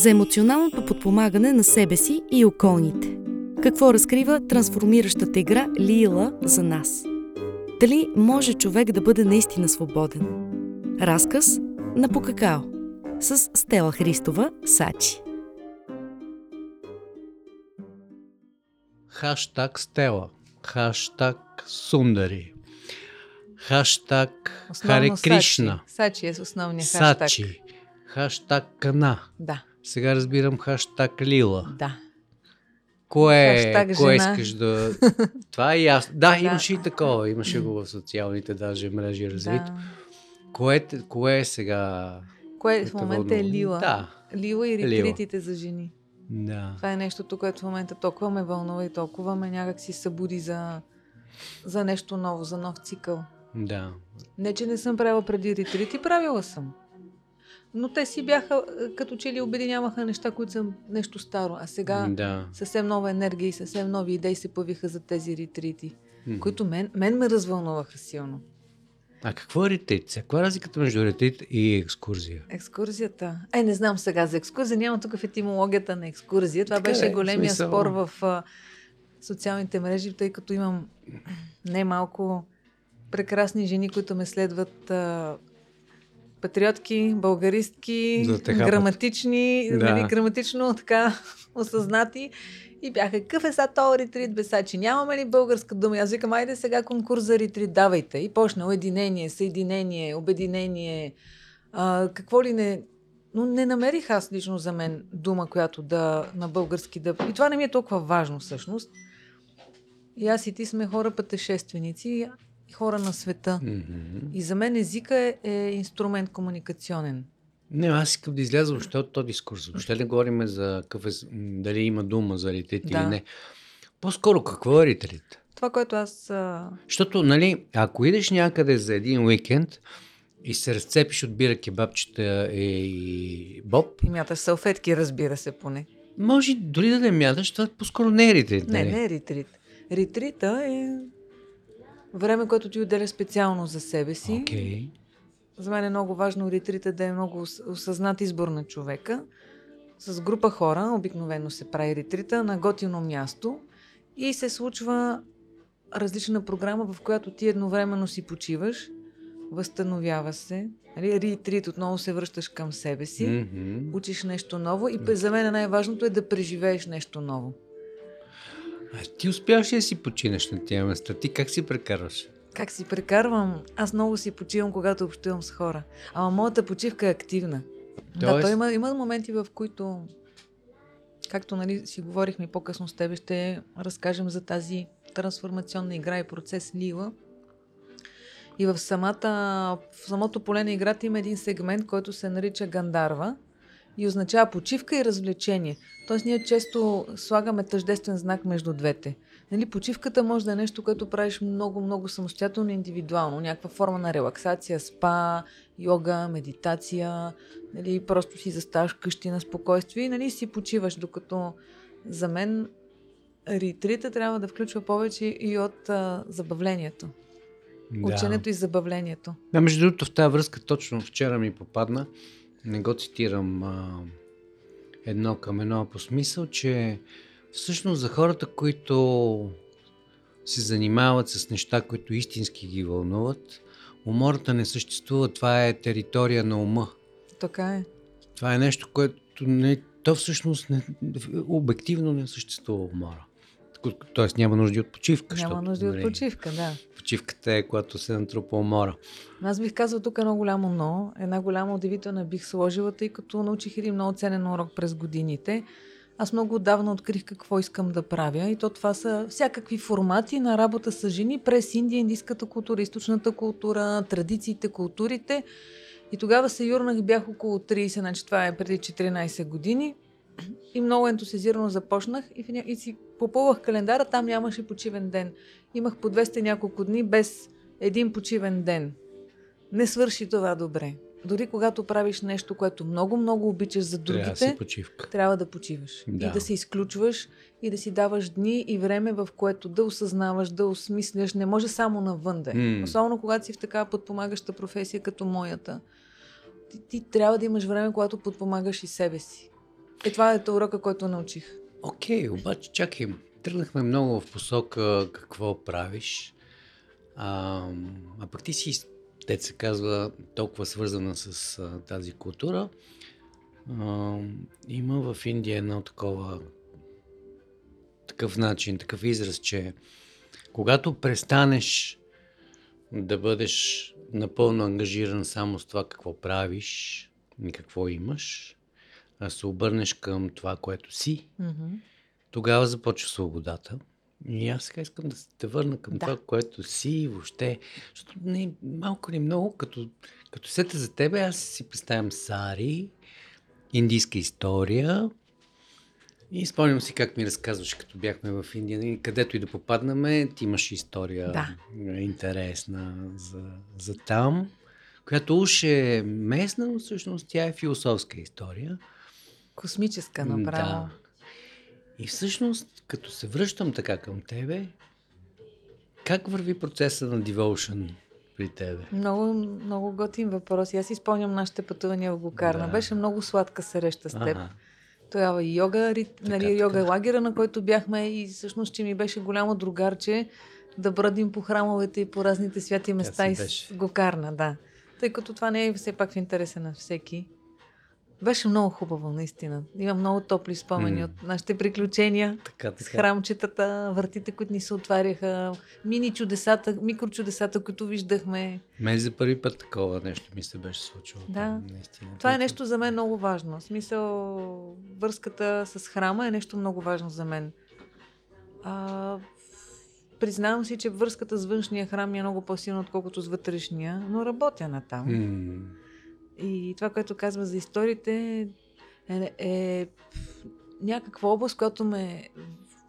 За емоционалното подпомагане на себе си и околните. Какво разкрива трансформиращата игра Лила за нас? Дали може човек да бъде наистина свободен? Разказ на по какао с Стела Христова Сачи. Хаштаг Стела, хаштаг Сундари, хаштаг Харе Кришна, Сачи. Сачи е основният хаштаг. Сачи, хаштаг Кана. Да, Сега разбирам хаштаг Лила. да. Кое, Хаштаг кое жена. искаш да... Това е ясно. Да, Да. имаше и такова. Имаше го в социалните даже мрежи развито. да. Кое, кое е сега... Кое в те момента е? Лила. Да, Лила и Лила. ретритите за жени. да. Това е нещото, което в момента толкова ме вълнува и толкова ме някак си събуди за, за нещо ново, за нов цикъл. Да. Не, че не съм правила преди ретрити, правила съм. Но те си бяха, е, като че ли обединяваха неща, които са нещо старо. А сега Да. съвсем нова енергия и съвсем нови идеи се появиха за тези ретрити, М. които мен, мен ме развълнуваха силно. А какво е ретрит? Каква е разликата между ретрит и екскурзия? Екскурзията. Е, не знам сега за екскурзия. Няма тук в етимологията на екскурзия. Това Така беше е, големия смисъл- спор в а, социалните мрежи, тъй като имам немалко прекрасни жени, които ме следват а, патриотки, българистки, граматични, Да. нали, граматично така осъзнати. И бяха, какъв е сега този ретрит, бесачи? Нямаме ли българска дума? Аз викам, айде сега конкурс за ретрит, давайте. И почна уединение, съединение, обединение, а, какво ли не... Но не намерих аз лично за мен дума, която да на български да... И това не ми е толкова важно всъщност. И аз и ти сме хора пътешественици хора на света. Мгм. И за мен езика е, е инструмент комуникационен. Не, аз искам да изляза въобще от този дискурс. Въобще не говорим за какъв е, дали има дума за ретрит Да. или не. По-скоро какво е ретрит? Това, което аз... Защото, нали, ако идеш някъде за един уикенд и се разцепиш от бира, кебабчета и боб, И мяташ салфетки, разбира се, поне. може дори да не мяташ, това по-скоро не е ретрит. Не, нали? не е ретрит. Ретрита е време, което ти отделя специално за себе си. Окей. За мен е много важно ретрита да е много ос- осъзнат избор на човека. С група хора, обикновено се прави ретрита на готино място и се случва различна програма, в която ти едновременно си почиваш, възстановява се. Нали, ретрит, отново се връщаш към себе си, Мгм. учиш нещо ново и за мен най-важното е да преживееш нещо ново. А ти успяваш ли да си починеш на тия места? Ти как си прекарваш? Как си прекарвам? Аз много си почивам, когато общувам с хора. Ама моята почивка е активна. Да, Тоест- то има, има моменти, в които, както нали, си говорихме по-късно с тебе, ще разкажем за тази трансформационна игра и процес Лила. И в, самата, в самото поле на играта има един сегмент, който се нарича Гандарва и означава почивка и развлечение. Тоест ние често слагаме тъждествен знак между двете. Нали, почивката може да е нещо, което правиш много, много самостоятелно индивидуално. Някаква форма на релаксация, спа, йога, медитация. Нали, просто си заставаш къщи на спокойствие и нали, си почиваш, докато за мен ретрита трябва да включва повече и от а, забавлението. Ученето и забавлението. Да, между другото, в тази връзка точно вчера ми попадна, не го цитирам а, едно към едно по смисъл, че всъщност за хората, които се занимават с неща, които истински ги вълнуват, умората не съществува, това е територия на ума. Така е. Това е нещо, което не, то всъщност не, обективно не съществува умора. Тоест няма нужда от почивка. Няма нужда от нали, почивка, да. Почивката е, когато се натрупа умора. Аз бих казал тук едно голямо но. Една голяма удивителна бих сложила, тъй като научих един много ценен урок през годините. аз много отдавна открих какво искам да правя и то това са всякакви формати на работа с жени през Индия, индийската култура, източната култура, традициите, културите. И тогава се юрнах, бях около 30, значи това е преди 14 години. И много ентусиазирано започнах и, и си попълвах календара, там нямаше почивен ден. Имах по 200 няколко дни без един почивен ден. Не свърши това добре. Дори когато правиш нещо, което много-много обичаш за Трябва да другите, си почивка. трябва да почиваш. Да. И да се изключваш и да си даваш дни и време, в което да осъзнаваш, да осмисляш. Не може само навън да е. М. Особено когато си в такава подпомагаща професия като моята. Ти, ти трябва да имаш време, когато подпомагаш и себе си. Е, това е урока, който научих. Окей, обаче чакай. Тръгнахме много в посока какво правиш. А, а пък ти си, те се казва, толкова свързана с а, тази култура. А, има в Индия едно такова такъв начин, такъв израз, че когато престанеш да бъдеш напълно ангажиран само с това какво правиш и какво имаш, а се обърнеш към това, което си, Мгм. тогава започва свободата. И аз сега искам да се те върна към Да. това, което си и въобще. Защото не, малко или много, като, като сета за тебе, аз си представям Сари, индийска история. И спомням си как ми разказваш, като бяхме в Индия, където и да попаднаме, ти имаш история Да. интересна за, за там, която уж е местна, но всъщност тя е философска история. Космическа направо. Да. И всъщност, като се връщам така към тебе, как върви процеса на devotion при тебе? Много, много готин въпрос. И Аз си спомням нашите пътувания в Гокарна. Да. Беше много сладка среща с теб. Ага. Тогава йога, ри- Така, нали, така. йога лагера, на който бяхме и всъщност, че ми беше голямо другарче да бродим по храмовете и по разните святи места си и с беше. Гокарна, да. Тъй като това не е все пак в интереса на всеки. Беше много хубаво, наистина. Има много топли спомени М. от нашите приключения Така, с така. храмчетата, вратите, които ни се отваряха, мини чудесата, микрочудесата, които виждахме. Мен за първи път такова нещо ми се беше случило. Да. там, Наистина. Това е нещо за мен много важно. В смисъл, връзката с храма е нещо много важно за мен. А, признавам си, че връзката с външния храм е много по-силна, отколкото с вътрешния, но работя на там. М, И това, което казва за историите, е, е някаква област, която ме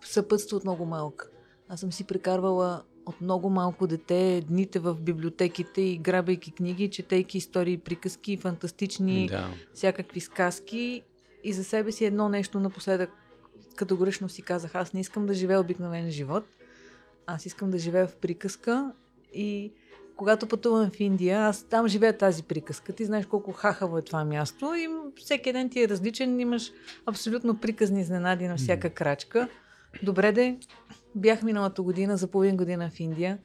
съпътства от много малка. Аз съм си прекарвала от много малко дете дните в библиотеките и грабейки книги, четейки истории, приказки, фантастични, Да. всякакви сказки. И за себе си едно нещо напоследък категорично си казах, аз не искам да живея обикновен живот. Аз искам да живея в приказка и когато пътувам в Индия, аз там живея тази приказка. Ти знаеш колко хахаво е това място и всеки ден ти е различен, имаш абсолютно приказни изненади на всяка крачка. Добре де, бях миналата година, за половин година в Индия.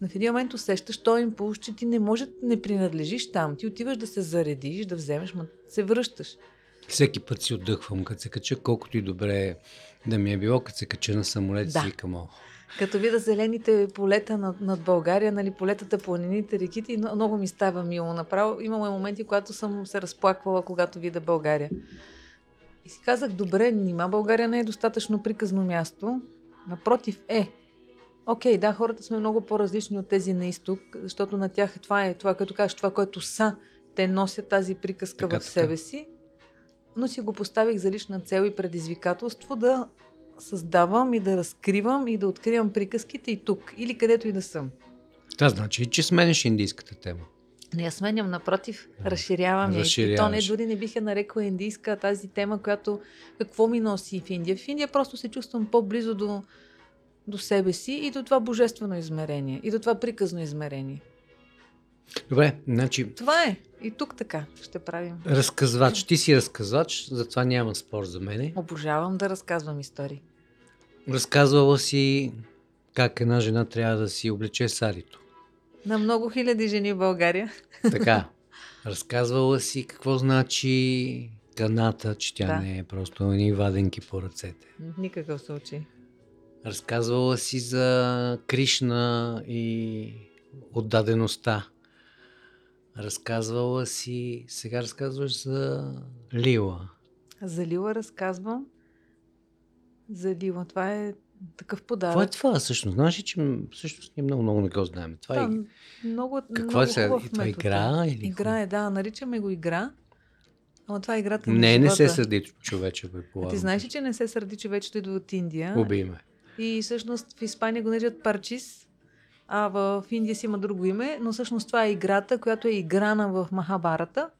На в един момент усещаш този импулс, че ти не може да не принадлежиш там. Ти отиваш да се заредиш, да вземеш, ма се връщаш. Всеки път си отдъхвам, като се кача, колкото и добре да ми е било, като се кача на самолет, Да. си викам, Като видя зелените полета над, над България, нали, полетата, планините, реките, много ми става мило. Направо имало и моменти, когато съм се разплаквала, когато видя България. И си казах, добре, нима България не е достатъчно приказно място. Напротив, е. Окей, да, хората сме много по-различни от тези на изток, защото на тях това е това, като кажеш, това, което са. Те носят тази приказка Така, в така. себе си. Но си го поставих за лична цел и предизвикателство да създавам и да разкривам и да откривам приказките и тук, или където и да съм. Това значи, че смениш индийската тема. Не я сменям, напротив, разширявам я. И то не дори не бих я нарекла индийска, тази тема, която какво ми носи в Индия. В Индия просто се чувствам по-близо до, до себе си и до това божествено измерение, и до това приказно измерение. Добре, значи, Това е. И тук така ще правим. разказвач. Ти си разказвач, затова няма спор за мене. Обожавам да разказвам истории. Разказвала си как една жена трябва да си облече сарито. На много хиляди жени в България. Така. Разказвала си какво значи каната, че тя Да. не е просто ни ваденки по ръцете. В никакъв случай. Разказвала си за Кришна и отдадеността. Разказвала си, сега разказваш за Лила. За Лила разказвам за Лила. Това е такъв подарък. Какво е това всъщност? Знаеш ли, че всъщност ние много, много не го знаем. Това Да, е... много, Какво много е сега? Това метод игра или Игра е, да. Наричаме го игра. Ама това е играта на Не, не се живота. сърди човече, предполагам. Ти знаеш ли, че не се сърди човечето идва от Индия? Убий ме. И всъщност в Испания го наричат парчис, а в Индия си има друго име, но всъщност това е играта, която е играна в Махабарата.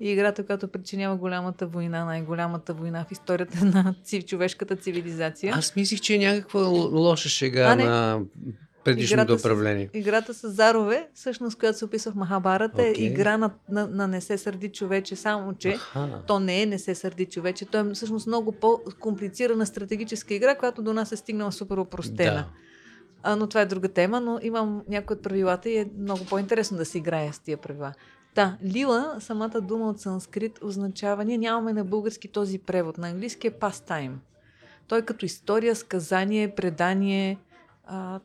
И играта, която причинява голямата война, най-голямата война в историята на човешката цивилизация. Аз мислих, че е някаква лоша шега А, не. на предишното Играта с- управление. Играта с зарове, всъщност, която се описва в Махабарата, Окей. е игра на, на, на не се сърди човече, само че Аха. то не е не се сърди човече, то е всъщност много по-комплицирана стратегическа игра, която до нас е стигнала супер опростена. Да. А, но това е друга тема, но имам някои от правилата и е много по-интересно да се играе с тия правила. Да, лила, самата дума от санскрит означава, ние нямаме на български този превод, на английски е pastime. Той е като история, сказание, предание,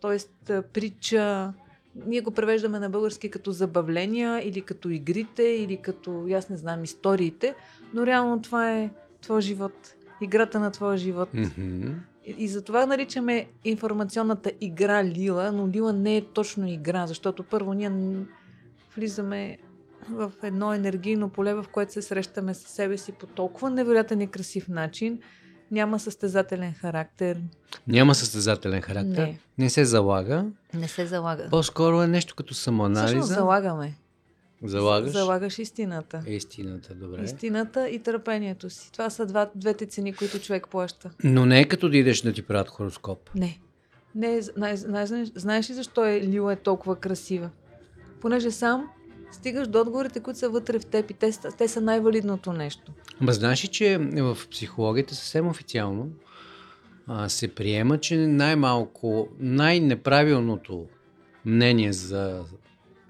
т.е. притча. Ние го превеждаме на български като забавления или като игрите, или като, аз не знам, историите, но реално това е твой живот, играта на твоя живот. Мгм. И, и затова наричаме информационната игра Лила, но Лила не е точно игра, защото първо ние влизаме в едно енергийно поле, в което се срещаме с себе си по толкова невероятен и красив начин. Няма състезателен характер. Няма състезателен характер. Не. Не се залага. Не се залага. По-скоро е нещо като Всъщност самоанализа. залагаме. Залагаш. Залагаш истината. Е истината, добре. Истината и търпението си. Това са два, двете цени, които човек плаща. Но не е като да идеш да ти правят хороскоп. Не. Не, знаеш, знаеш, знаеш ли защо е Лила е толкова красива? Понеже сам стигаш до отговорите, които са вътре в теб и те, те са най-валидното нещо. Ма знаеш ли, че в психологията съвсем официално а, се приема, че най-малко, най-неправилното мнение за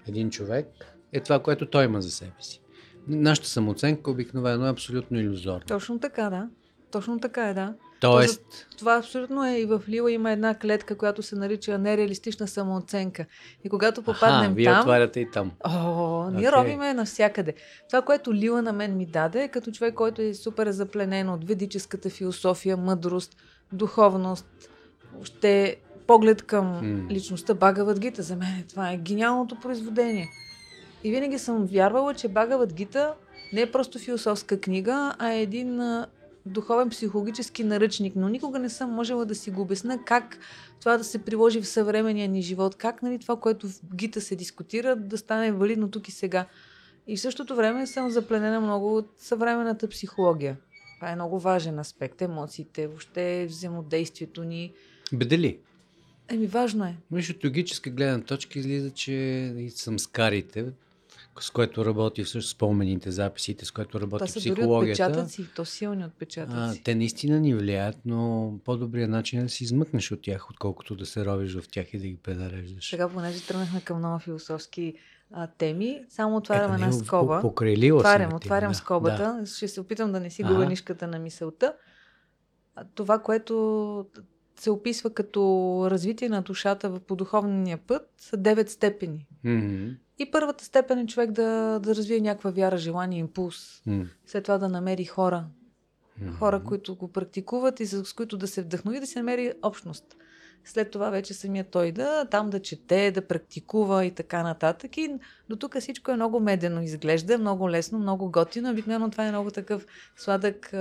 един човек е това, което той има за себе си. Нашата самооценка обикновено е абсолютно иллюзорна. Точно така, да. Точно така е, да. Тоест, Това абсолютно е и в Лила има една клетка, която се нарича нереалистична самооценка. И когато попаднем аха, вие там... отваряте и там. О, ние Окей. робиме навсякъде. Това, което Лила на мен ми даде, е като човек, който е супер запленен от ведическата философия, мъдрост, духовност, въобще поглед към М. личността Багават Гита. За мен това е гениалното произведение. И винаги съм вярвала, че Багават Гита не е просто философска книга, а е един духовен психологически наръчник. Но никога не съм можела да си го обясна как това да се приложи в съвременния ни живот, как нали, това, което в Гита се дискутира, да стане валидно тук и сега. И в същото време съм запленена много от съвременната психология. Това е много важен аспект. Емоциите, въобще взаимодействието ни. Бедели. Еми, важно е. Виж, от логическа гледна точка излиза, че и самскарите, с което работи всъщност спомените, записите, с което работи Това са дори психологията, отпечатъци, то силни отпечатъци. а, те наистина ни влияят, но по-добрият начин е да си измъкнеш от тях, отколкото да се ровиш в тях и да ги пренареждаш. Сега, понеже тръгнахме към много философски а, теми, само отварям Ето, една скоба. Отварям, отварям да, скобата. Да. Ще се опитам да не си губя нишката на мисълта. Това, което се описва като развитие на душата по духовния път, са девет степени. Мгм. И първата степен е човек да, да развие някаква вяра, желание, импулс. М. След това да намери хора. Мгм. Хора, които го практикуват и с, които да се вдъхнови, да се намери общност. След това вече самия той да там да чете, да практикува и така нататък. И до тук всичко е много медено изглежда, много лесно, много готино. Обикновено това е много такъв сладък,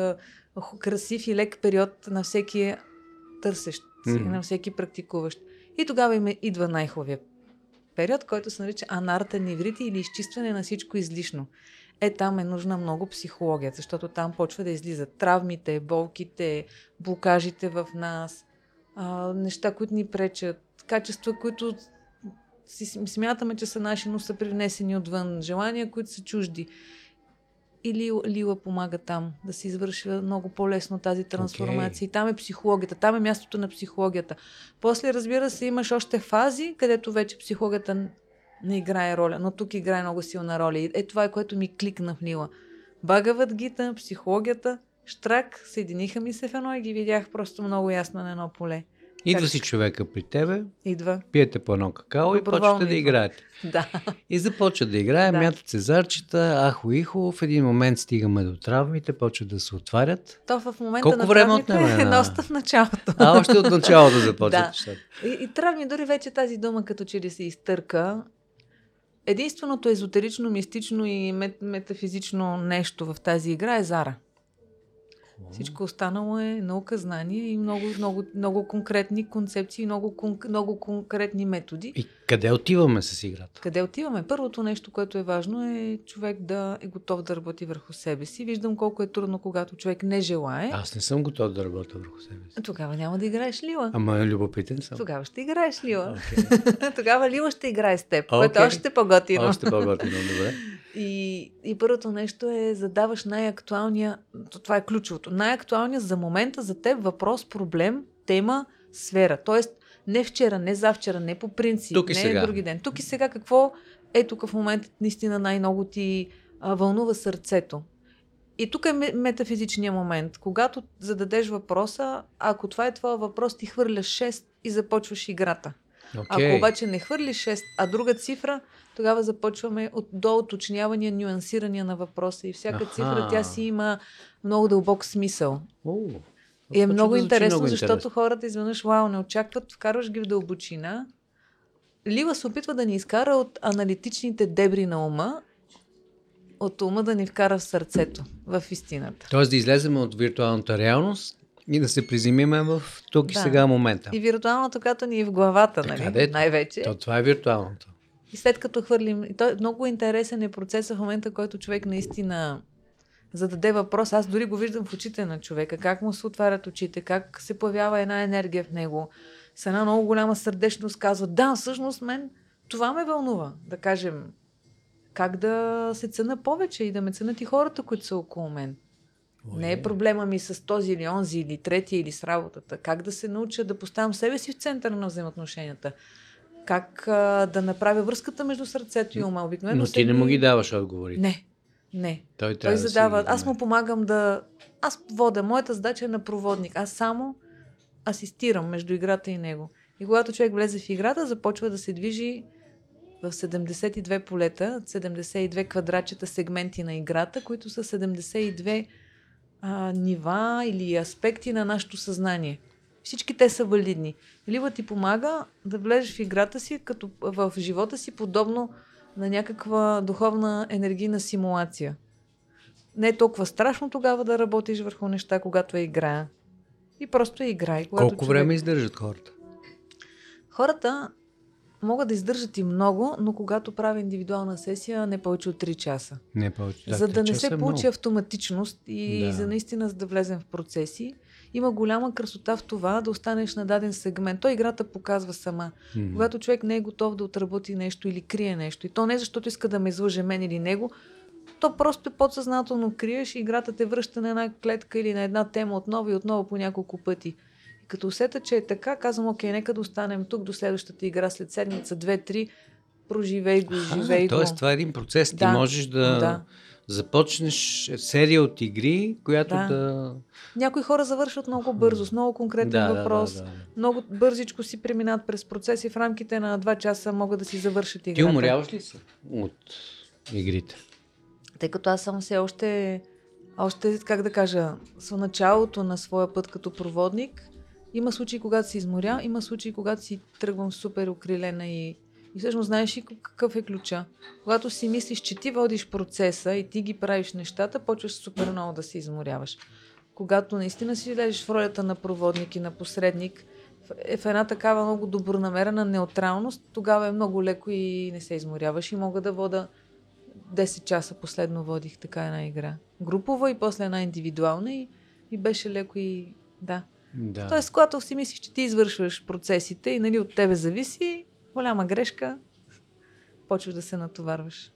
красив и лек период на всеки търсещ Мгм. на всеки практикуващ. И тогава им идва най-хубавия период, който се нарича анарта неврити или изчистване на всичко излишно. Е, там е нужна много психология, защото там почва да излизат травмите, болките, блокажите в нас, а, неща, които ни пречат, качества, които си смятаме, че са наши, но са привнесени отвън, желания, които са чужди. И Лила, Лила помага там да се извършва много по-лесно тази трансформация. И там е психологията, там е мястото на психологията. После, разбира се, имаш още фази, където вече психологията не играе роля, но тук играе много силна роля. И е това е което ми кликна в Лила. Багават Гита, психологията, штрак, съединиха ми се в едно и ги видях просто много ясно на едно поле. Идва си човека при тебе, Идва. пиете по едно какао и почвате да играете. Да. И започва да играе, Да. мятат се зарчета, ахо-ихо, в един момент стигаме до травмите, почват да се отварят. То в момента Колко на време отнема е доста в началото. А още от началото започват Да. И, и травми, дори вече тази дума като че ли се изтърка. Единственото езотерично, мистично и мет, метафизично нещо в тази игра е Зара. Всичко останало е наука, знание и много, много, много конкретни концепции, много, кон, много конкретни методи. И къде отиваме с играта? Къде отиваме? Първото нещо, което е важно е човек да е готов да работи върху себе си. Виждам колко е трудно, когато човек не желае. Аз не съм готов да работя върху себе си. Тогава няма да играеш лила. Ама любопитен съм. Тогава ще играеш лила. Окей. Тогава лила ще играе с теб, Окей. което е още по-готино. Още по-готино, добре. И, и първото нещо е задаваш най-актуалния, то- това е ключовото, най-актуалния за момента за теб въпрос, проблем, тема, сфера. Тоест не вчера, не завчера, не по принцип, Тук и не сега. други ден. Тук и сега какво е тук в момента наистина най-много ти а, вълнува сърцето. И тук е ме- метафизичният момент. Когато зададеш въпроса, ако това е твоя въпрос, ти хвърляш 6 и започваш играта. Окей. Ако обаче не хвърлиш 6, а друга цифра, тогава започваме от, до уточнявания, нюансирания на въпроса. И всяка Аха. цифра тя си има много дълбок смисъл. О, И е много да интересно, много защото интересно. хората изведнъж, вау, не очакват, вкарваш ги в дълбочина. Лила се опитва да ни изкара от аналитичните дебри на ума, от ума да ни вкара в сърцето, в истината. Тоест да излезем от виртуалната реалност и да се приземиме в тук и Да. сега момента. И виртуалното, като ни е в главата, Така нали? е. най-вече. То, това е виртуалното. И след като хвърлим, и той много интересен е процесът в момента, който човек наистина зададе въпрос. Аз дори го виждам в очите на човека, как му се отварят очите, как се появява една енергия в него. С една много голяма сърдечност казва, да, всъщност мен това ме вълнува. Да кажем, как да се цена повече и да ме ценят и хората, които са около мен. Не е проблема ми с този или онзи, или трети, или с работата. Как да се науча да поставям себе си в центъра на взаимоотношенията. Как а, да направя връзката между сърцето и ума. Обикновено Но ти не му ги даваш отговорите. Не, не. Той, Той да задава. ги Аз му помагам да... Аз вода. Моята задача е на проводник. Аз само асистирам между играта и него. И когато човек влезе в играта, започва да се движи в 72 полета, 72 квадратчета сегменти на играта, които са 72 а, нива или аспекти на нашето съзнание. Всички те са валидни. Лива ти помага да влезеш в играта си, като в живота си, подобно на някаква духовна енергийна симулация. Не е толкова страшно тогава да работиш върху неща, когато е игра. И просто е играй. Когато Колко време издържат хората? Хората могат да издържат и много, но когато правя индивидуална сесия, не повече от 3 часа. Не повече. за да не се е получи много. автоматичност и Да. за наистина за да влезем в процеси. Има голяма красота в това да останеш на даден сегмент. Той играта показва сама. Мгм. Когато човек не е готов да отработи нещо или крие нещо, и то не защото иска да ме излъже мен или него, то просто е подсъзнателно криеш и играта те връща на една клетка или на една тема отново и отново по няколко пъти. Като усета, че е така, казвам, окей, нека да останем тук до следващата игра след седмица, две, три, проживей го, живей го. тоест, това е един процес. Ти Да, можеш да, да. започнеш серия от игри, която Да. да... Някои хора завършват много бързо, с много конкретен да, въпрос. Да, да, да. Много бързичко си преминат през процес и в рамките на два часа могат да си завършат Ти играта. уморяваш ли се от игрите? Тъй като аз съм все още, още, как да кажа, с началото на своя път като проводник. Има случаи, когато си изморя, има случаи, когато си тръгвам супер окрилена и, и всъщност знаеш ли какъв е ключа? Когато си мислиш, че ти водиш процеса и ти ги правиш нещата, почваш супер много да се изморяваш. Когато наистина си лежиш в ролята на проводник и на посредник, е в една такава много добронамерена неутралност, тогава е много леко и не се изморяваш и мога да вода 10 часа последно водих така една игра. Групова и после една индивидуална и, и беше леко и да. Да. Тоест, когато си мислиш, че ти извършваш процесите и нали, от тебе зависи, голяма грешка, почваш да се натоварваш.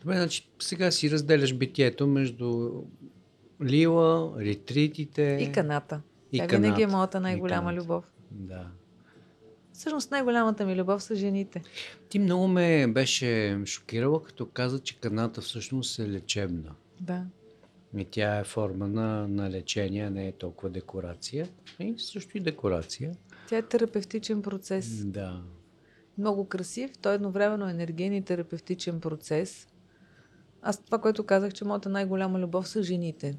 Добре, значи сега си разделяш битието между Лила, ретритите И каната. и Тя винаги е каната. моята най-голяма каната. любов. Да. Всъщност най-голямата ми любов са жените. Ти много ме беше шокирала, като каза, че каната всъщност е лечебна. Да. И тя е форма на, на лечение, не е толкова декорация. И също и декорация. Тя е терапевтичен процес. Да. Много красив, той е едновременно енергиен и терапевтичен процес. Аз това, което казах, че моята най-голяма любов са жените.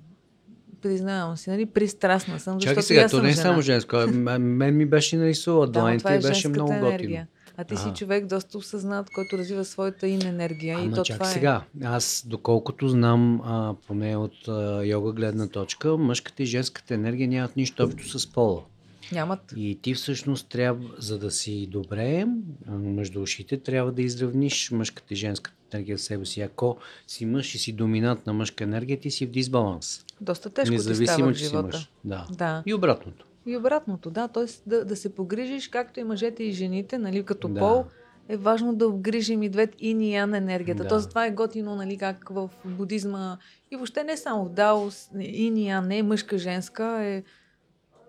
Признавам си, нали, пристрастна съм, защото Чакай сега, и аз то не е само женско. Мен ми беше нарисувала Да, дланите е и беше женската много готино. А ти си Ага. човек доста осъзнат, който развива своята ин енергия. и Ама то чак това е. сега, аз доколкото знам, а, поне от а, йога гледна точка, мъжката и женската енергия нямат нищо общо с пола. Нямат. И ти всъщност трябва, за да си добре а, между ушите, трябва да изравниш мъжката и женската енергия в себе си. Ако си мъж и си доминантна мъжка енергия, ти си в дисбаланс. Доста тежко ти става Независимо, в че си живота. мъж. Да. Да. И обратното. И обратното, да. Т.е. Да, да се погрижиш, както и мъжете и жените, нали, като Да. пол, е важно да обгрижим и двете ин и ян енергията. Да. Тоест това е готино, нали, как в будизма и въобще не само в дао, с- ин и ян, не е мъжка, женска, е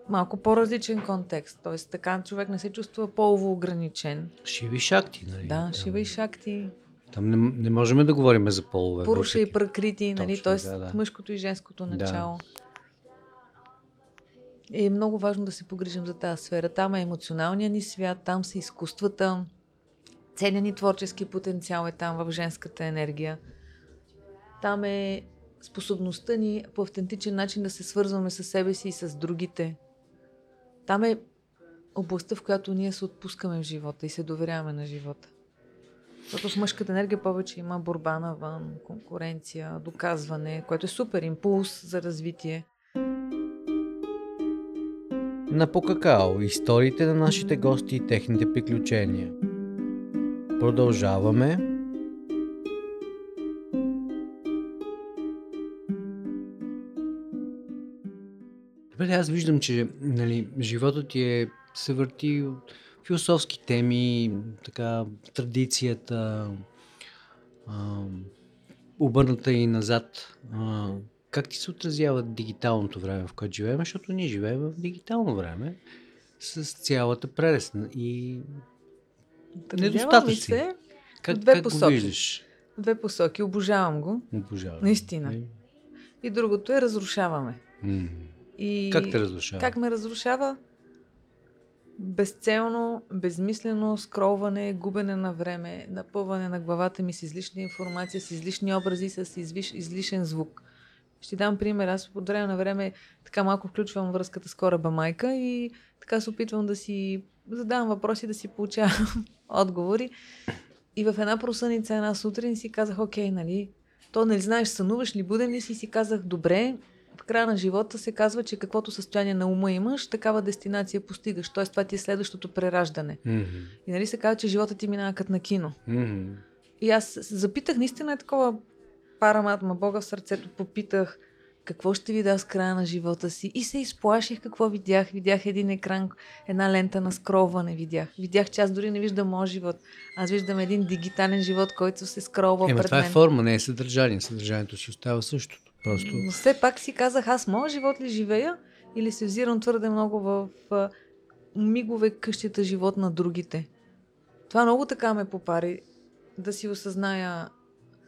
малко по-различен контекст. Тоест така човек не се чувства полово ограничен. Шиви шакти, нали? Да, Там- Шива и Шакти, Там не, не можем да говорим за полове. Пуруша и Пракрити, нали, Точно, т.е. да, да. мъжкото и женското Да. Е много важно да се погрижим за тази сфера. Там е емоционалния ни свят, там са изкуствата, целият ни творчески потенциал е там в женската енергия. Там е способността ни по автентичен начин да се свързваме с себе си и с другите. Там е областта, в която ние се отпускаме в живота и се доверяваме на живота. Защото в мъжката енергия повече има борба навън, конкуренция, доказване, което е супер импулс за развитие. На Покакао историите на нашите гости и техните приключения. Продължаваме. Добре, аз виждам, че нали, животът ти е, се върти от философски теми, така, традицията, а, обърната и назад. А, как ти се отразява дигиталното време, в което живеем? Защото ние живеем в дигитално време с цялата прелест и недостатъци. се как, две как го посоки. виждаш? в две посоки. Обожавам го. Обожавам. Наистина. И другото е разрушаваме. И Как те разрушава? Как ме разрушава? Безцелно, безмислено скролване, губене на време, напълване на главата ми с излишна информация, с излишни образи, с излиш, излишен звук. Ще дам пример. Аз по време на време така малко включвам връзката с кораба майка и така се опитвам да си задавам въпроси, да си получавам отговори. И в една просъница една сутрин си казах, окей, нали, то нали знаеш, сънуваш ли, буден ли си, си казах, добре, в края на живота се казва, че каквото състояние на ума имаш, такава дестинация постигаш. Тоест, това ти е следващото прераждане. Мгм. И нали се казва, че живота ти минава като на кино. Мгм. И аз запитах, наистина е такова параматма, Бога в сърцето, попитах какво ще видя с края на живота си. И се изплаших какво видях. Видях един екран, една лента на скролване видях. Видях, че аз дори не виждам моят живот. Аз виждам един дигитален живот, който се скролва Ема пред това е мен. форма, не е съдържание. Съдържанието си остава същото. Просто Но все пак си казах, аз моят живот ли живея или се взирам твърде много в мигове къщата живот на другите. Това много така ме попари да си осъзная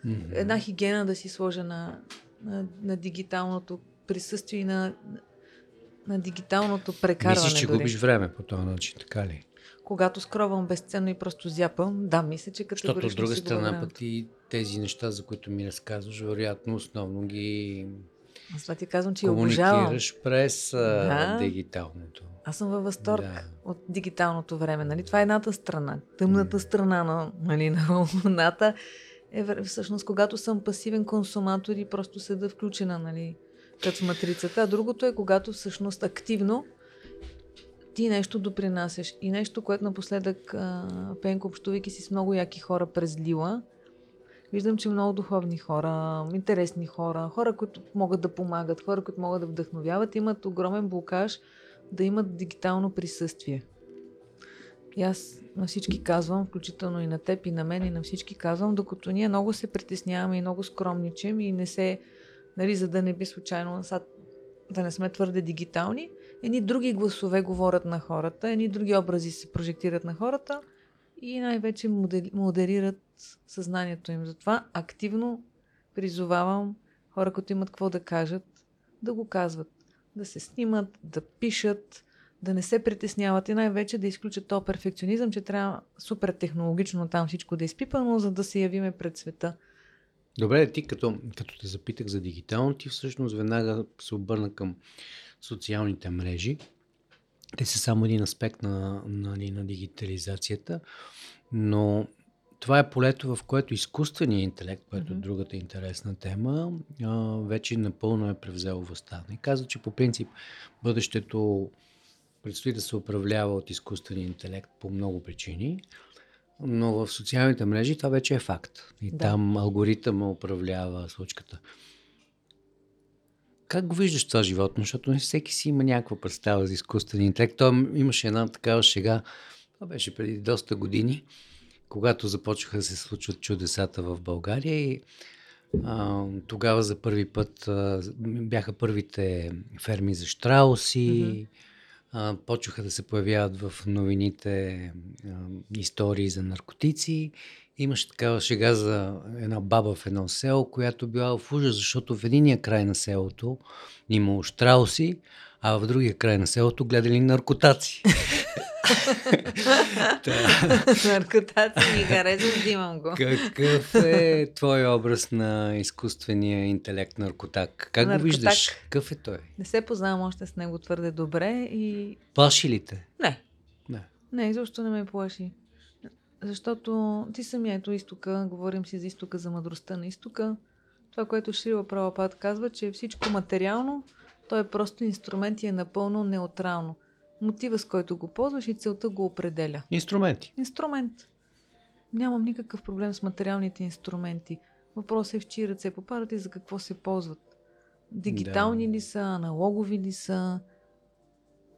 мгм. една хигиена да си сложа на, на, на дигиталното присъствие и на, на дигиталното прекарване. Мислиш, че дори. губиш време по този начин, така ли? Когато скровам безценно и просто зяпам, да, мисля, че Защото категорично от друга страна пък и тези неща, за които ми разказваш, вероятно основно ги Аз това ти казвам, че я обожавам. през Да. дигиталното. Аз съм във възторг Да. от дигиталното време. Нали? Това е едната страна. Тъмната страна на, нали, на луната е всъщност когато съм пасивен консуматор и просто седа включена, нали, като в матрицата. А другото е когато всъщност активно ти нещо допринасяш. И нещо, което напоследък Пенко, общувайки си с много яки хора през Лила, виждам, че много духовни хора, интересни хора, хора, които могат да помагат, хора, които могат да вдъхновяват, имат огромен блокаж да имат дигитално присъствие. И аз на всички казвам, включително и на теб, и на мен, и на всички казвам, докато ние много се притесняваме и много скромничим и не се, нали, за да не би случайно са, да не сме твърде дигитални, едни други гласове говорят на хората, едни други образи се прожектират на хората и най-вече модерират съзнанието им. Затова активно призовавам хора, които имат какво да кажат, да го казват. Да се снимат, да пишат, да не се притесняват и най-вече да изключат то перфекционизъм, че трябва супер технологично там всичко да е изпипано, за да се явиме пред света. Добре, ти като, като те запитах за дигитално, ти всъщност веднага се обърна към социалните мрежи. Те са само един аспект на, на, на дигитализацията, но това е полето, в което изкуственият интелект, което е другата интересна тема, вече напълно е превзел властта. Не казва, че по принцип бъдещето предстои да се управлява от изкуствения интелект по много причини, но в социалните мрежи това вече е факт. И да. там алгоритъма управлява случката. Как го виждаш това животно? Защото не всеки си има някаква представа за изкуствен интелект. Той имаше една такава шега, това беше преди доста години, когато започнаха да се случват чудесата в България и а, тогава за първи път а, бяха първите ферми за штрауси, mm-hmm. Почнаха да се появяват в новините истории за наркотици. Имаше такава шега за една баба в едно село, която била в ужас, защото в единия край на селото имало штрауси, а в другия край на селото гледали наркотаци. Наркотаци ми харесва, взимам го. Какъв е твой образ на изкуствения интелект наркотак? Как наркотак. го виждаш? Какъв е той? Не се познавам още с него твърде добре и... Плаши ли те? Не. Не. Не, изобщо не ме плаши. Защото ти самия ето изтока, говорим си за изтока, за мъдростта на изтока. Това, което Шрила Правопад казва, че всичко материално, то е просто инструмент и е напълно неутрално мотива, с който го ползваш и целта го определя. Инструменти. Инструмент. Нямам никакъв проблем с материалните инструменти. Въпросът е в чии ръце попадат и за какво се ползват. Дигитални да. ли са, аналогови ли са.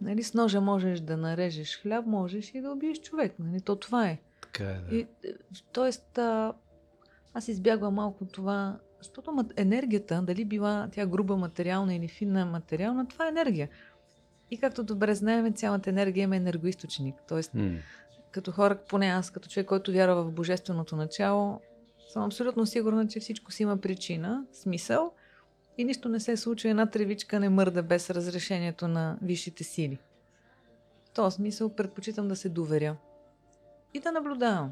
Нали, с ножа можеш да нарежеш хляб, можеш и да убиеш човек. Нали? То това е. Така е, да. И, тоест, а, аз избягвам малко това, защото енергията, дали била тя груба материална или финна материална, това е енергия. И както добре знаем, цялата енергия има енергоисточник. Тоест, mm. като хора, поне аз, като човек, който вярва в божественото начало, съм абсолютно сигурна, че всичко си има причина, смисъл и нищо не се случва, една тревичка не мърда без разрешението на висшите сили. В този смисъл предпочитам да се доверя и да наблюдавам.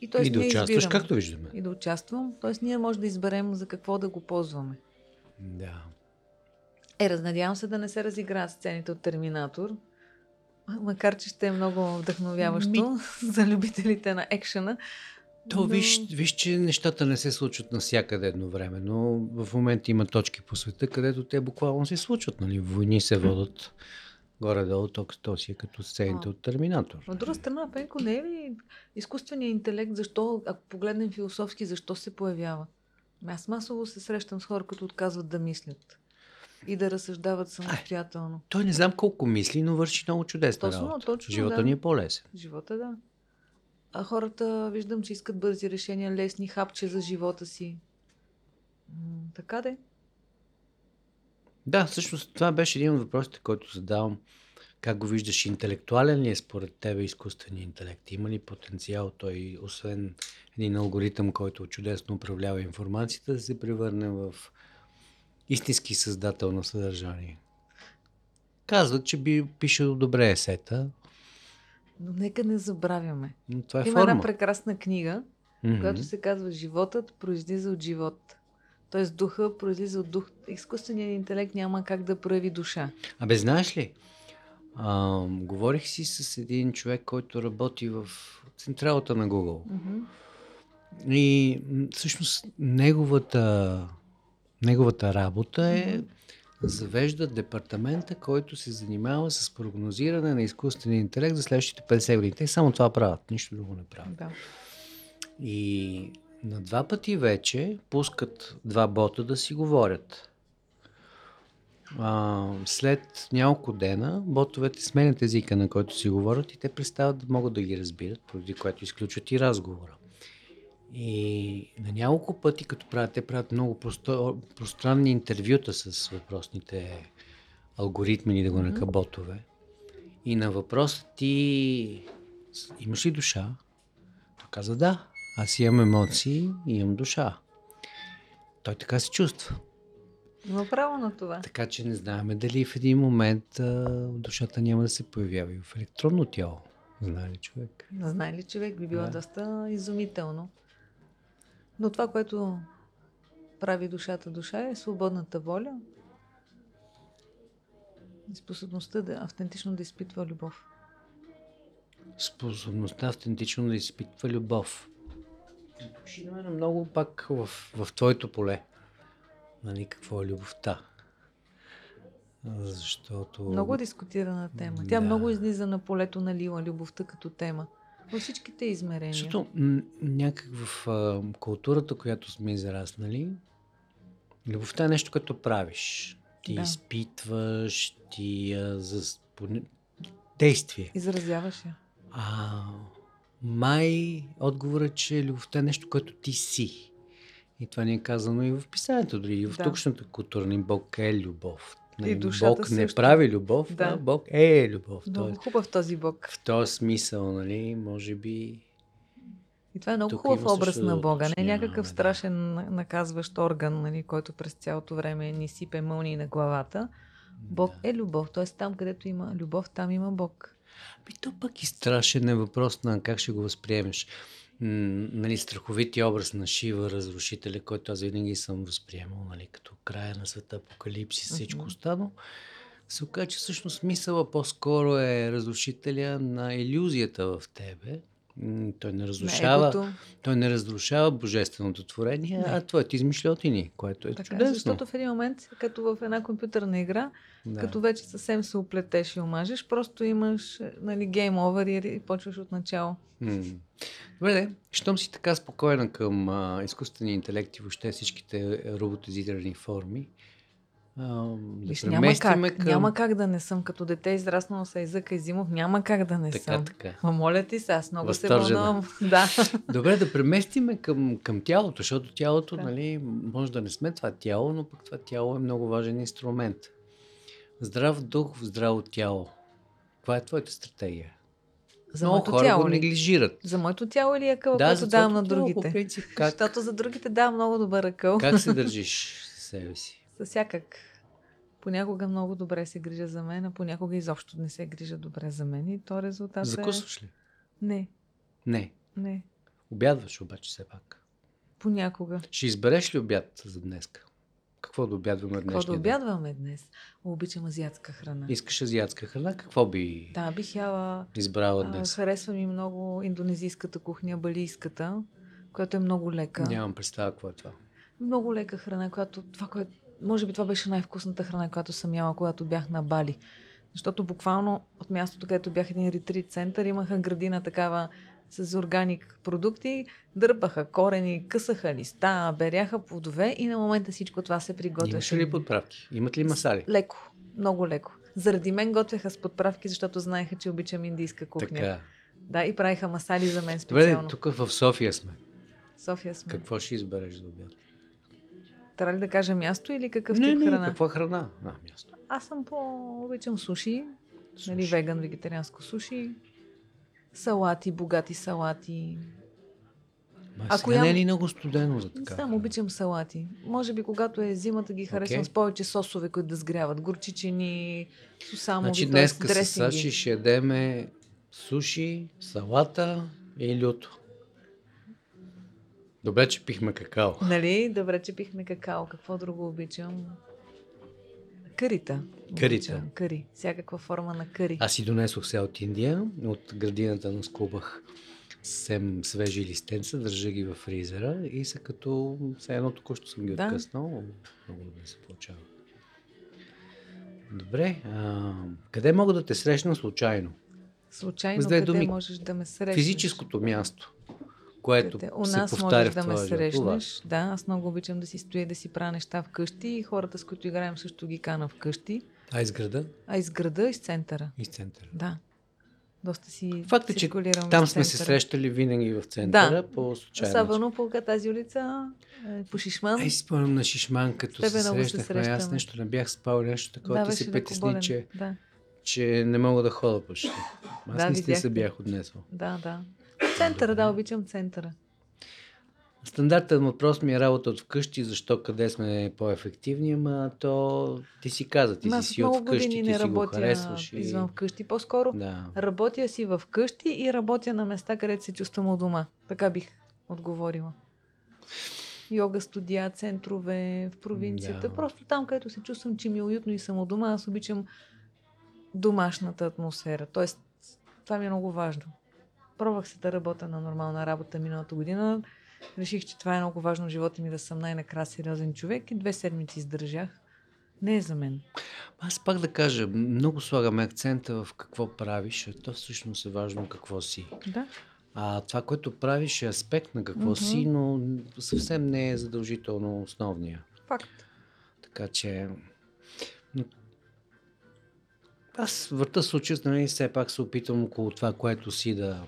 И, т.е. и да участваш, избираме. както виждаме. И да участвам. Т.е. ние може да изберем за какво да го ползваме. Да. Е, разнадявам се да не се разиграят сцените от Терминатор. Макар, че ще е много вдъхновяващо Ми... за любителите на екшена. То но... виж, виж, че нещата не се случват навсякъде едновременно. В момента има точки по света, където те буквално се случват. Нали? Войни се водят горе-долу, то си е като сцените от Терминатор. От друга страна, Пенко, не е ли изкуственият интелект, защо, ако погледнем философски, защо се появява? Аз масово се срещам с хора, които отказват да мислят и да разсъждават самостоятелно. той не знам колко мисли, но върши много чудесна точно, работа. Точно, Живота да. ни е по-лесен. Живота, да. А хората виждам, че искат бързи решения, лесни хапче за живота си. М- така де. Да, всъщност това беше един от въпросите, който задавам. Как го виждаш? Интелектуален ли е според тебе изкуственият интелект? Има ли потенциал той, освен един алгоритъм, който чудесно управлява информацията, да се превърне в истински създател на съдържание. Казват, че би пишел добре есета. Но нека не забравяме. Но това е Има форма. една прекрасна книга, mm-hmm. която се казва Животът произлиза от живот. Тоест духа произлиза от дух. Изкуственият интелект няма как да прояви душа. Абе, знаеш ли? А, говорих си с един човек, който работи в централата на Google. Mm-hmm. И всъщност неговата Неговата работа е завежда департамента, който се занимава с прогнозиране на изкуствения интелект за следващите 50 години. Те само това правят, нищо друго не правят. Да. И на два пъти вече пускат два бота да си говорят. А, след няколко дена ботовете сменят езика, на който си говорят и те престават да могат да ги разбират, поради което изключват и разговора. И на няколко пъти, като правят, те правят много просто, пространни интервюта с въпросните алгоритми, да го нарека ботове. И на въпроса ти имаш ли душа? Той каза да. Аз имам емоции и имам душа. Той така се чувства. Има право на това. Така че не знаем дали в един момент а, душата няма да се появява и в електронно тяло. Знае ли човек? Знае ли човек, би било Да. доста изумително. Но това, което прави душата душа е свободната воля и способността да автентично да изпитва любов. Способността автентично да изпитва любов. Ще на много пак в, в твоето поле. Нали, какво е любовта? Защото... Много дискутирана тема. Тя Да. много излиза на полето на Лила, любовта като тема. Във всичките измерения. Защото някак в а, културата, която сме израснали, любовта е нещо, като правиш. Ти Да. изпитваш, ти а, за действие. Изразяваш я. А май отговорът е, че любовта е нещо, което ти си. И това ни е казано и в писанието, дори и в Да. тукшната култура. Ни Бог е любов. Нали, душата Бог не също. прави любов, Да. а Бог е любов. Много Тоест, хубав този Бог. в този смисъл, нали, може би И това е много Тук хубав образ на Бога. Не е някакъв да. страшен на- наказващ орган, нали, който през цялото време ни сипе мълни на главата. Бог Да. е любов. Т.е. там, където има любов, там има Бог. Би то пък и страшен е въпрос на как ще го възприемеш. Нали, страховития образ на Шива, разрушителя, който аз винаги съм възприемал, нали, като края на света, апокалипсис, всичко останало, се оказа, че всъщност смисъла по-скоро е разрушителя на иллюзията в тебе. Той не разрушава, той не разрушава божественото творение, Не. а твоите измишлетини, което е Така, чудесно. защото в един момент, като в една компютърна игра, да. като вече съвсем се оплетеш и омажеш, просто имаш нали, гейм овър и, почваш от начало. Добре, де. щом си така спокойна към а, изкуствения интелект и въобще всичките роботизирани форми, а, да Виж, няма как, към... няма как да не съм. Като дете израснало с Изък Изимов, няма как да не Така, съм. така. Ма моля ти се, аз много се Възторжена. вълнувам. Да. Добре, да преместиме към, към тялото, защото тялото, Да. нали, може да не сме това тяло, но пък това тяло е много важен инструмент. Здрав дух в здраво тяло. Каква е твоята стратегия? За много хора тяло го ли? неглижират. За моето тяло или акъл, да, който давам на твоето тяло, другите? По принцип, как, Защото за другите давам много добър акъл. как се държиш себе си? За всякак. Понякога много добре се грижа за мен, а понякога изобщо не се грижа добре за мен. И то резултат е... Закусваш ли? Не, Не. не. Обядваш обаче все пак. Понякога. Ще избереш ли обяд за днес? Какво да обядваме Какво днес? да обядваме днес? Обичам азиатска храна. Искаш азиатска храна? Какво би Да, бих яла... избрала А, днес? харесва ми много индонезийската кухня, балийската, която е много лека. Нямам представа какво е това. Много лека храна, която това, което може би това беше най-вкусната храна, която съм яла, когато бях на Бали. Защото буквално от мястото, където бях един ретрит център, имаха градина такава с органик продукти, дърпаха корени, късаха листа, беряха плодове и на момента всичко това се приготвяше. Имаше ли подправки? Имат ли масали? Леко, много леко. Заради мен готвяха с подправки, защото знаеха, че обичам индийска кухня. Така. Да, и правиха масали за мен Добре, специално. тук в София сме. София сме. Какво ще избереш за обяд? Трябва ли да кажа място или какъв не, тип не, храна? каква храна? А, място. Аз съм по... обичам суши, нали, Суши. веган, вегетарианско суши, салати, богати салати. Ма Ако сега не е ли много студено за Не така? знам, обичам салати. Може би, когато е зимата, ги харесвам Окей. с повече сосове, които да сгряват. Горчичени, сусамови, Значи т.е. днес с. Саши ще ядеме суши, салата и люто. Добре, че пихме какао. Нали? Добре, че пихме какао. Какво друго обичам? Карита. Обичам. Кари. Всякаква форма на кари. Аз си донесох се от Индия, от градината на скубах съвсем свежи листенца, държа ги в фризера и са като все едно току-що съм ги Да. откъснал. Много добре се получава. Добре, а, къде мога да те срещна случайно? Случайно къде думи, можеш да ме срещнеш? Физическото място, което? У се нас повтаря можеш да ме. Това. срещнеш. Да, аз много обичам да си стоя да си правя неща вкъщи и хората, с които играем, също ги кана вкъщи. А из града? А из града, из центъра. Из центъра. Да. Доста си Факт е, че Там сме се срещали винаги в центъра Да. по случайно. начин. Особено по тази улица, е, по Шишман. Ай, спомням на Шишман, като тебе се много се. Аз нещо не бях спал, нещо такова. да, Ти се притесни, че, Да, че не мога да хода почти. Аз Да, наистина се видяхте. бях отнесъл. да, да. Центъра, да, обичам центъра. Стандартен въпрос ми е работа от вкъщи, защо къде сме по-ефективни, ама то ти си каза, ти Аз си си от вкъщи, ти не си го харесваш. извън вкъщи. По-скоро Да. работя си в къщи и работя на места, където се чувствам у дома. Така бих отговорила. Йога студия, центрове в провинцията. Да. Просто там, където се чувствам, че ми е уютно и съм у дома, аз обичам домашната атмосфера. Тоест, това ми е много важно. Пробвах се да работя на нормална работа миналата година. Реших, че това е много важно в живота ми да съм най-накрая сериозен човек и две седмици издържах. Не е за мен. Аз пак да кажа, много слагаме акцента в какво правиш, а то всъщност е важно какво си. Да. А това, което правиш е аспект на какво Мгм. си, но съвсем не е задължително основния. Факт. Така че... Аз върта случая, нали, все пак се опитвам около това, което си да,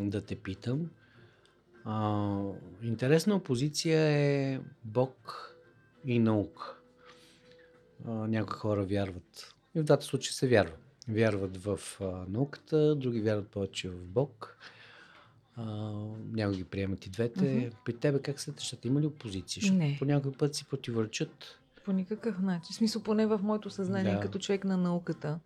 да те питам. А, интересна опозиция е Бог и наука. А, някои хора вярват. И в двата случая се вярва. Вярват в а, науката, други вярват повече в Бог. А, някои ги приемат и двете. Мгм. При тебе как се нещата? Има ли опозиция? Защото Не. по някой път си противоречат. По никакъв начин. В смисъл, поне в моето съзнание, Да. като човек на науката.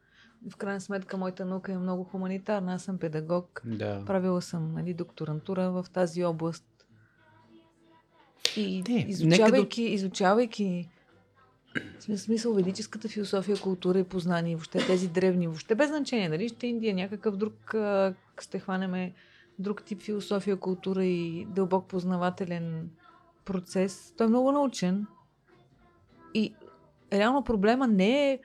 В крайна сметка, моята наука е много хуманитарна. Аз съм педагог. Да. Правила съм нали, докторантура в тази област. И Не, изучавайки, изучавайки в смис- смисъл ведическата философия, култура и познание, въобще тези древни, въобще без значение, дали ще е Индия, някакъв друг, ще хванеме друг тип философия, култура и дълбок познавателен процес. Той е много научен. И реално проблема не е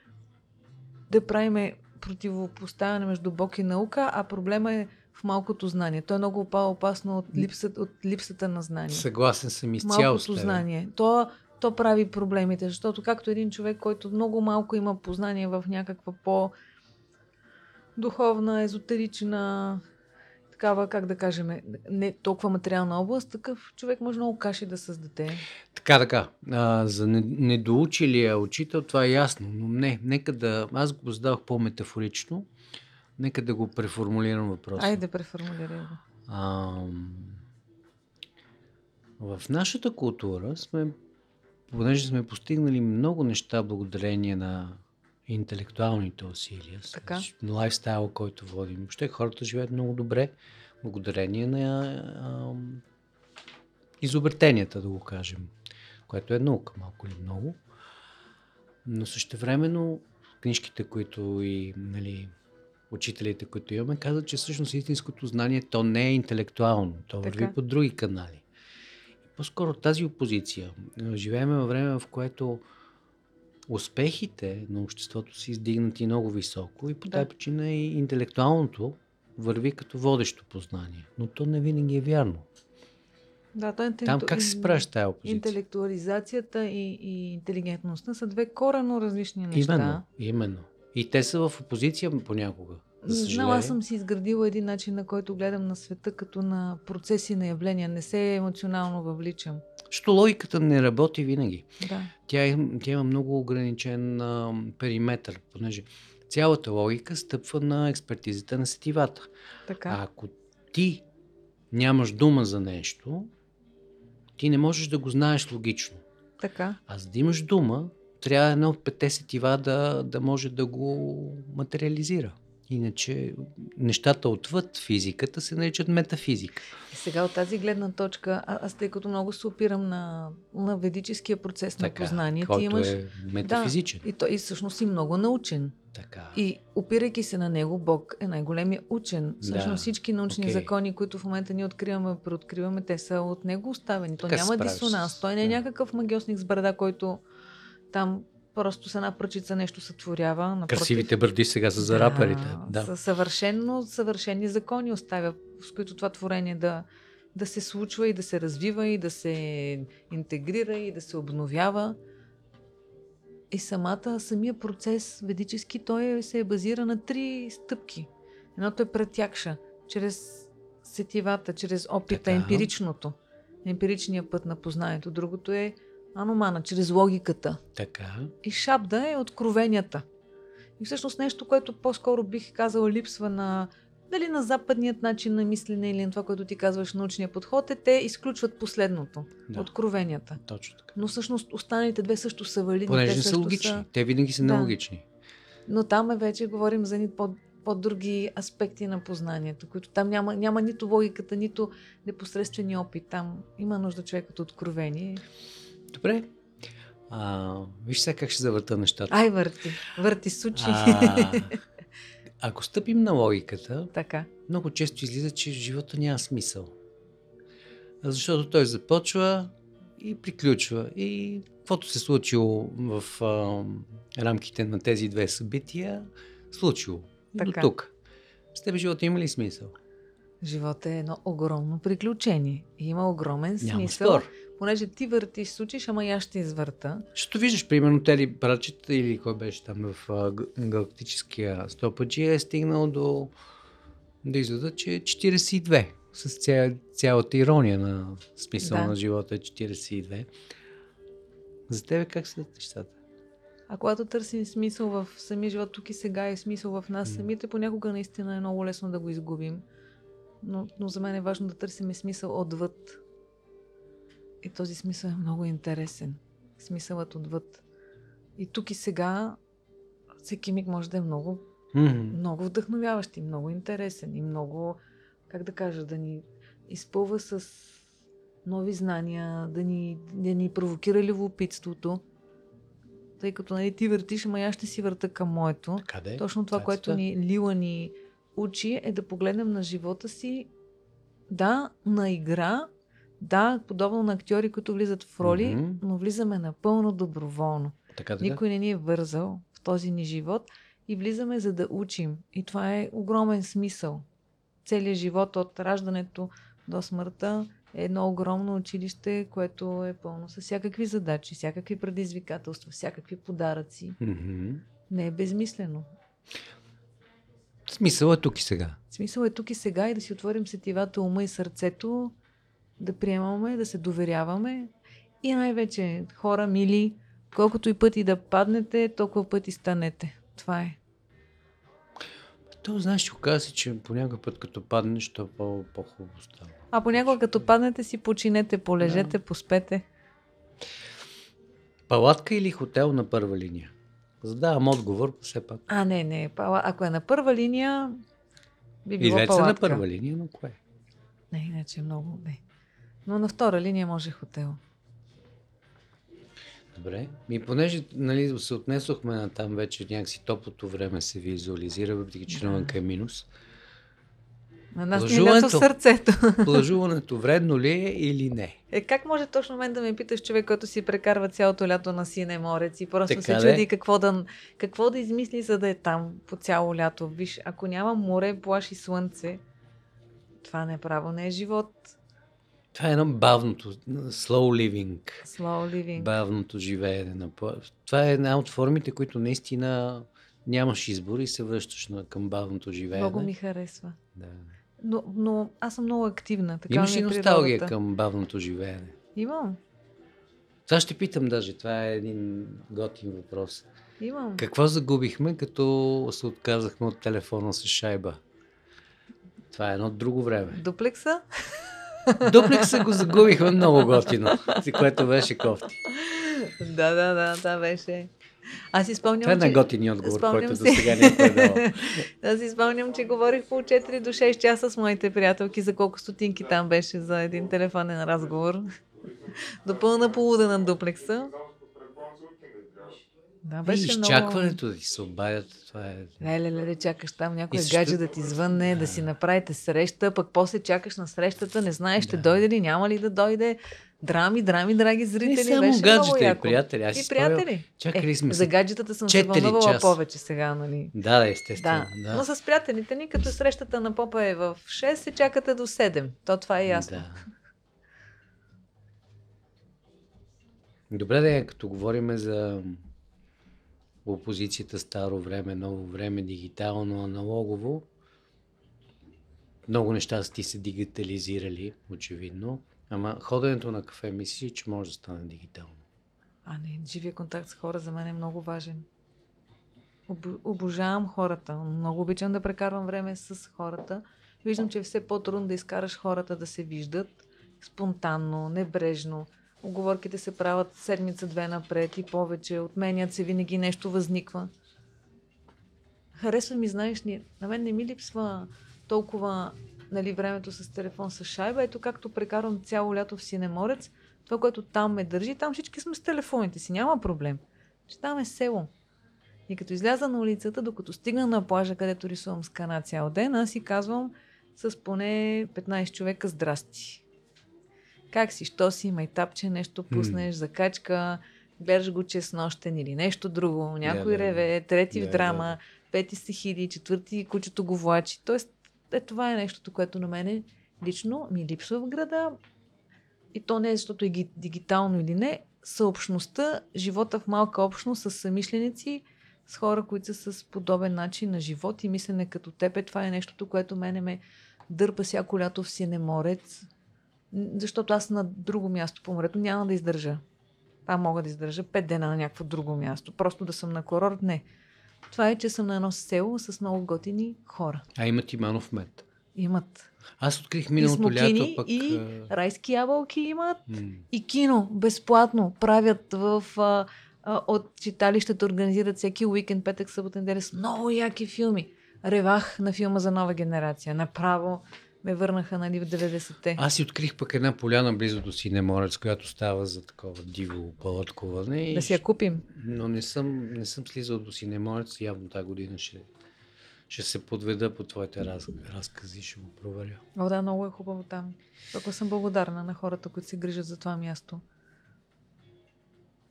да правиме противопоставяне между Бог и наука, а проблема е в малкото знание. То е много по-опасно от, липсата, от липсата на знание. Съгласен съм изцяло Малкото знание. То, то прави проблемите, защото както един човек, който много малко има познание в някаква по духовна, езотерична, такава, как да кажем, не толкова материална област, такъв човек може много каши да създаде. Така, така. А, за не- недоучилия учител това е ясно, но не, нека да... Аз го задавах по-метафорично. Нека да го преформулирам въпроса. Айде, преформулирай го. В нашата култура сме, понеже сме постигнали много неща благодарение на интелектуалните усилия, с- Така. на лайфстайла, който водим. Въобще хората живеят много добре благодарение на ам, изобретенията, да го кажем, което е наука, малко или много. Но същевременно книжките, които и нали, учителите, които имаме, казват, че всъщност истинското знание то не е интелектуално, то Така. върви по други канали. По-скоро тази опозиция. а, Живеем във време, в което успехите на обществото са издигнати много високо и по Да. тази причина и интелектуалното върви като водещо познание. Но то не винаги е вярно. Да, той е Там как се справяш с тази опозиция? Интелектуализацията и, и интелигентността са две корено различни неща. Именно, именно. И те са в опозиция понякога. Не За знам, съжаление. аз съм си изградила един начин, на който гледам на света като на процеси на явления. Не се емоционално въвличам. Защото логиката не работи винаги. Да. Тя, тя има много ограничен а, периметр, понеже цялата логика стъпва на експертизата на сетивата. Така. А ако ти нямаш дума за нещо, ти не можеш да го знаеш логично. Така. А за да имаш дума, трябва едно от петте сетива да, да може да го материализира. Иначе нещата отвъд физиката се наричат метафизика. И сега от тази гледна точка, а, аз тъй като много се опирам на, на ведическия процес на познание, ти който имаш... е метафизичен. И, то, и всъщност си много научен. Така. И опирайки се на него, Бог е най-големия учен. Всъщност Да, всички научни окей. закони, които в момента ние откриваме, преоткриваме, те са от него оставени. То Така няма дисонанс. Той не е да. някакъв магиосник с брада, който там просто с една пръчица нещо сътворява. Напротив, Красивите бърди сега са за рапърите. Да. Със съвършенно съвършени закони оставя, с които това творение да, да се случва и да се развива и да се интегрира и да се обновява. И самата, самия процес ведически, той е- се е базира на три стъпки. Едното е претякша, чрез сетивата, чрез опита, Така. емпиричното, емпиричния път на познанието. Другото е аномана, чрез логиката. Така. И шабда е откровенията. И всъщност нещо, което по-скоро бих казала липсва на дали на западният начин на мислене или на това, което ти казваш, научния подход, е те изключват последното, Да. откровенията. Точно така. Но всъщност останалите две също са валидни. Понеже те не са логични. Са... Те винаги са Да. нелогични. Но там е вече говорим за ни по, по-други аспекти на познанието, които там няма, няма нито логиката, нито непосредствения опит. Там има нужда човек от откровение. Добре. А, виж сега как ще завърта нещата. Ай, върти, върти сучи. А, ако стъпим на логиката, така. много често излиза, че живота няма смисъл. Защото той започва и приключва. И каквото се случило в а, рамките на тези две събития, случило. И До Така. тук. С теб живота има ли смисъл? Живота е едно огромно приключение. И има огромен Няма смисъл. спор. Понеже ти въртиш сучиш, ама аз ще извърта. Защото виждаш, примерно, Тели Брачет или кой беше там в галактическия стопаджи е стигнал до, до извода, че е 42. С ця, цялата ирония на смисъл Да. на живота е 42. За тебе как са нещата? А когато търсим смисъл в самия живот тук и сега и смисъл в нас самите, понякога наистина е много лесно да го изгубим. Но, но за мен е важно да търсим смисъл отвъд. И този смисъл е много интересен. Смисълът отвъд. И тук и сега всеки миг може да е много, М-м. много вдъхновяващ и много интересен и много, как да кажа, да ни изпълва с нови знания, да ни, да ни провокира любопитството. Тъй като нали, ти въртиш, ама и аз ще си върта към моето. Така да е. Точно това, което ни Лила ни учи, е да погледнем на живота си, да, на игра, да, подобно на актьори, които влизат в роли, Мгм. но влизаме напълно доброволно. Така, така. Никой не ни е вързал в този ни живот и влизаме за да учим. И това е огромен смисъл. Целият живот от раждането до смъртта е едно огромно училище, което е пълно с всякакви задачи, всякакви предизвикателства, всякакви подаръци. Мгм. Не е безмислено. Смисъл е тук и сега. Смисъл е тук и сега и да си отворим сетивата, ума и сърцето, да приемаме, да се доверяваме и най-вече хора мили, колкото и пъти да паднете, толкова пъти станете. Това е. То, знаеш, ще оказа се, че понякога път като паднеш, то по- по-хубаво става. А понякога като паднете си починете, полежете, поспете. Палатка или хотел на първа линия? Задавам отговор, все пак. А, не, не. Ако е на първа линия, би И било двете са на палатка. първа линия, но кое? Не, иначе много не. Но на втора линия може хотел. Добре. И понеже нали, се отнесохме на там вече някакси топлото време се визуализира, въпреки че навънка е минус. На нас ни в Лъжуването. сърцето. Плажуването вредно ли е или не? Е, как може точно мен да ме питаш човек, който си прекарва цялото лято на сине морец и просто Така се чуди какво да, какво да измисли, за да е там по цяло лято. Виж, ако няма море, плаш и слънце, това не е право, не е живот. Това е едно бавното, slow living, Slow living. бавното живеене. Това е една от формите, които наистина нямаш избор и се връщаш на, към бавното живеене. Много ми харесва. Да. Но, но аз съм много активна. Така Имаш ми ли е носталгия природата. към бавното живеене? Имам. Това ще питам даже. Това е един готин въпрос. Имам. Какво загубихме, като се отказахме от телефона с шайба? Това е едно друго време. Дуплекса? Дуплекса го загубихме много готино, което беше кофти. да, да, да, това беше. Аз си спомням, Това е че... най-готиният отговор, Спомням който си. до сега не е предавал. Аз си спомням, че говорих по 4 до 6 часа с моите приятелки за колко стотинки там беше за един телефонен разговор. До пълна полуда на дуплекса. Да, И беше много... изчакването да ти се обадят, това е... Леле, леле, чакаш там някой И също- гадже да ти звънне, да. Да. си направите среща, пък после чакаш на срещата, не знаеш ще Да. дойде ли, няма ли да дойде. Драми, драми, драги зрители, Не само беше много гаджета и приятели. Аз И приятели. чакали е, сме За гаджетата съм се вълнувала повече сега, нали? Да, да, естествено. Да. Да. но с приятелите ни, като срещата на попа е в 6, се чакате до 7. То това е ясно. Да. Добре, да като говорим за опозицията старо време, ново време, дигитално, аналогово, много неща са ти се дигитализирали, очевидно. Ама ходенето на кафе мислиш, че може да стане дигитално. А не, живия контакт с хора за мен е много важен. Об- обожавам хората. Много обичам да прекарвам време с хората. Виждам, че е все по-трудно да изкараш хората да се виждат спонтанно, небрежно. Оговорките се правят седмица-две напред и повече. Отменят се, винаги нещо възниква. Харесва ми, знаеш, ни, на мен не ми липсва толкова нали, времето с телефон с шайба. Ето както прекарвам цяло лято в Синеморец, това, което там ме държи, там всички сме с телефоните си, няма проблем. Че там е село. И като изляза на улицата, докато стигна на плажа, където рисувам с кана цял ден, аз си казвам с поне 15 човека здрасти. Как си, що си, майтапче, нещо пуснеш, закачка, гледаш го чеснощен или нещо друго, някой да. реве, трети Да, в драма, да. пети стихиди, четвърти кучето го влачи. Тоест, е, това е нещото, което на мене лично ми липсва в града. И то не е защото е ги- дигитално или не. Съобщността, живота в малка общност с самишленици, с хора, които са с подобен начин на живот и мислене като теб. Е, това е нещото, което мене ме дърпа всяко лято в Синеморец. Защото аз на друго място по морето няма да издържа. Там мога да издържа пет дена на някакво друго място. Просто да съм на курорт, не. Това е, че съм на едно село с много готини хора. А имат и манов мед. Имат Аз открих и миналото смокини, лято пък... и а, райски ябълки имат, м, и кино безплатно правят в а, а, от читалищата организират всеки уикенд, петък, събота, неделя с много яки филми. Ревах на филма за нова генерация. Направо ме върнаха нали, в 90-те. Аз си открих пък една поляна близо до Синеморец, която става за такова диво палаткуване. Да си я купим. Но не съм, не съм слизал до Синеморец. Явно тази година ще, ще се подведа по твоите раз, разкази, ще го проверя. О, да, много е хубаво там. Толкова съм благодарна на хората, които се грижат за това място.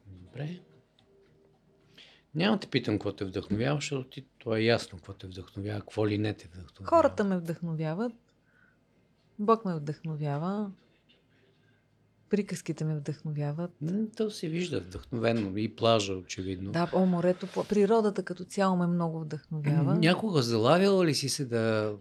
Добре. Няма те питам какво те вдъхновява, защото ти, то е ясно какво те вдъхновява, какво ли не те вдъхновява. Хората ме вдъхновяват. Бог ме вдъхновява. Приказките ме вдъхновяват. То се вижда вдъхновено. И плажа, очевидно. Да, о, морето, природата като цяло ме много вдъхновява. Някога залавяла ли си се да,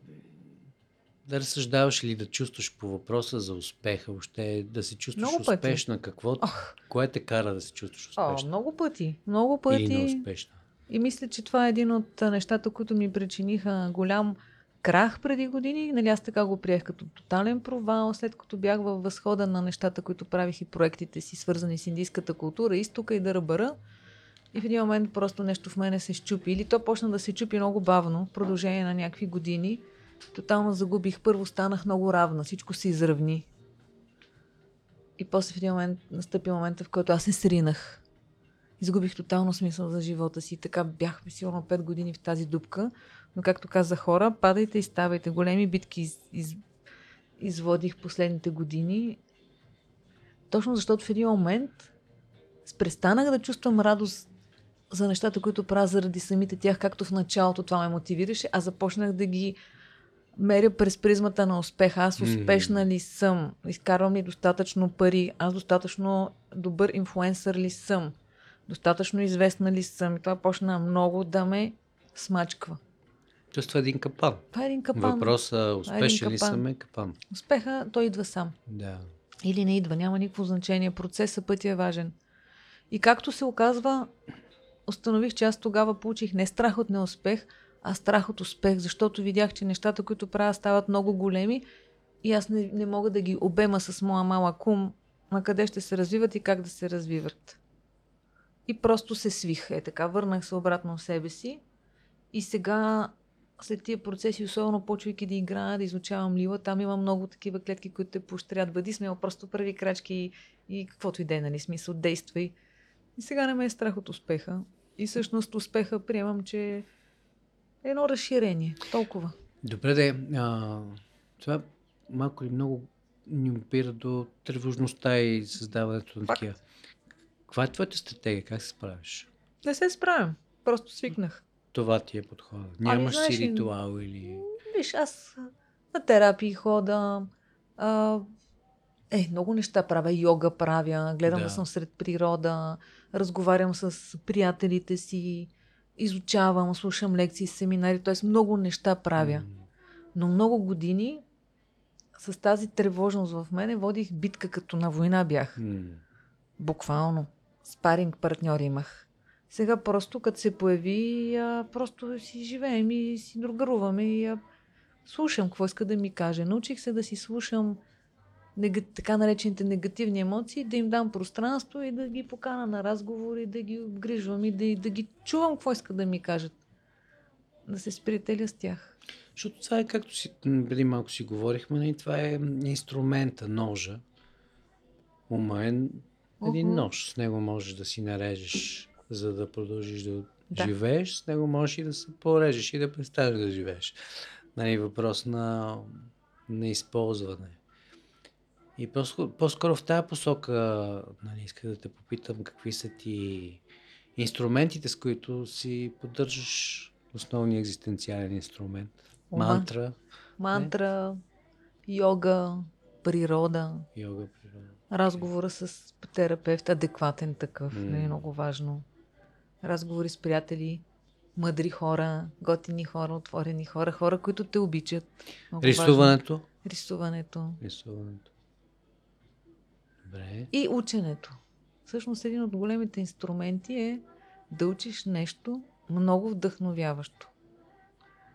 да разсъждаваш или да чувстваш по въпроса за успеха, въобще да се чувстваш Много пъти. успешна? Какво, Ох, кое те кара да се чувстваш о, успешна? много пъти. Много или пъти. неуспешна? И мисля, че това е един от нещата, които ми причиниха голям крах преди години. Нали, аз така го приех като тотален провал, след като бях във възхода на нещата, които правих и проектите си, свързани с индийската култура, изтока и дърбара. И в един момент просто нещо в мене се щупи. Или то почна да се чупи много бавно, в продължение на някакви години. Тотално загубих. Първо станах много равна, всичко се изравни. И после в един момент настъпи момента, в който аз се сринах. Изгубих тотално смисъл за живота си. Така бяхме сигурно 5 години в тази дупка. Но както каза хора, падайте и ставайте. Големи битки из, из, изводих последните години. Точно защото в един момент престанах да чувствам радост за нещата, които правя заради самите тях, както в началото това ме мотивираше, а започнах да ги меря през призмата на успеха. Аз успешна ли съм? Изкарвам ли достатъчно пари? Аз достатъчно добър инфлуенсър ли съм? Достатъчно известна ли съм? И това почна много да ме смачква. Това е един капан. Това е един капан. Въпросът успешен ли съм е капан. Успеха, той идва сам. Да. Или не идва, няма никакво значение. Процесът, пътя е важен. И както се оказва, установих, че аз тогава получих не страх от неуспех, а страх от успех, защото видях, че нещата, които правя, стават много големи и аз не, не мога да ги обема с моя малък ум, на къде ще се развиват и как да се развиват. И просто се свих. Е така, върнах се обратно в себе си и сега след тия процеси, особено почвайки да играя, да изучавам лила, там има много такива клетки, които те поощрят. Бъди смел, просто първи крачки и, и каквото и да е, нали, смисъл, действай. И сега не ме е страх от успеха. И всъщност успеха приемам, че е едно разширение. Толкова. Добре, де. А, това малко или много ни опира до тревожността и създаването на такива. Каква е твоята стратегия? Как се справиш? Не се справям. Просто свикнах. Това ти е подхода. Нямаш знаеш си ли- ритуал или... Виж, аз на терапии хода. А, е, много неща правя. Йога правя. Гледам да. Да. съм сред природа. Разговарям с приятелите си. Изучавам, слушам лекции, семинари. Тоест много неща правя. М, Но много години с тази тревожност в мене водих битка като на война бях. м. Буквално. Спаринг партньор имах. Сега просто, като се появи, а, просто си живеем и си другаруваме и а, слушам какво иска да ми каже. Научих се да си слушам нега, така наречените негативни емоции, да им дам пространство и да ги покана на разговори, да ги обгрижвам и да, да ги чувам какво искат да ми кажат. Да се сприятеля с тях. Защото това е както си, преди малко си говорихме, нали, това е инструмента, ножа. Ума е един нож. С него можеш да си нарежеш, за да продължиш да, Да. живееш. С него можеш и да се порежеш и да престанеш да живееш. Нали, въпрос на, на използване. И по-скоро, по-скоро в тази посока нали, исках да те попитам какви са ти инструментите, с които си поддържаш основния екзистенциален инструмент. Ума. Мантра, Мантра, йога, природа, йога, природа. разговора с терапевт, адекватен такъв, mm. е много важно. Разговори с приятели, мъдри хора, готини хора, отворени хора, хора, които те обичат. Много важно. Рисуването. Рисуването. Рисуването. Добре. И ученето. Всъщност един от големите инструменти е да учиш нещо много вдъхновяващо,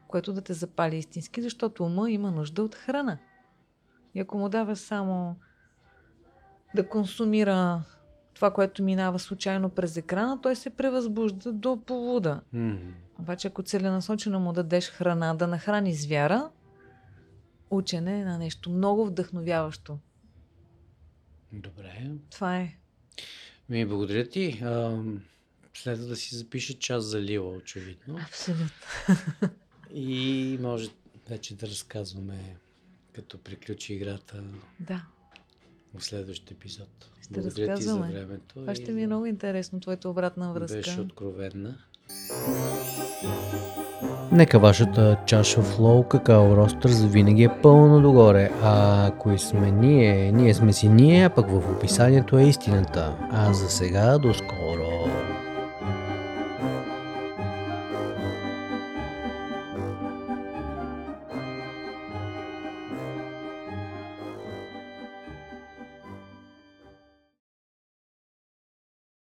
което да те запали истински, защото ума има нужда от храна. И ако му даваш само да консумира това, което минава случайно през екрана, той се превъзбужда до повода. М. Обаче ако целенасочено му дадеш храна, да нахрани звяра, учене на нещо много вдъхновяващо. Добре. Това е. Ми, благодаря ти. Ам, следва да си запише час за Лила, очевидно. Абсолютно. И може вече да разказваме, като приключи играта Да. В следващия епизод. Ще благодаря ти за разказваме. времето. Това ще ми е много интересно, твоята обратна връзка. Беше откровенна. Нека вашата чаша флоу какао ростър завинаги е пълно догоре. А кои сме ние? Ние сме си ние, а пък в описанието е истината. А за сега до скоро.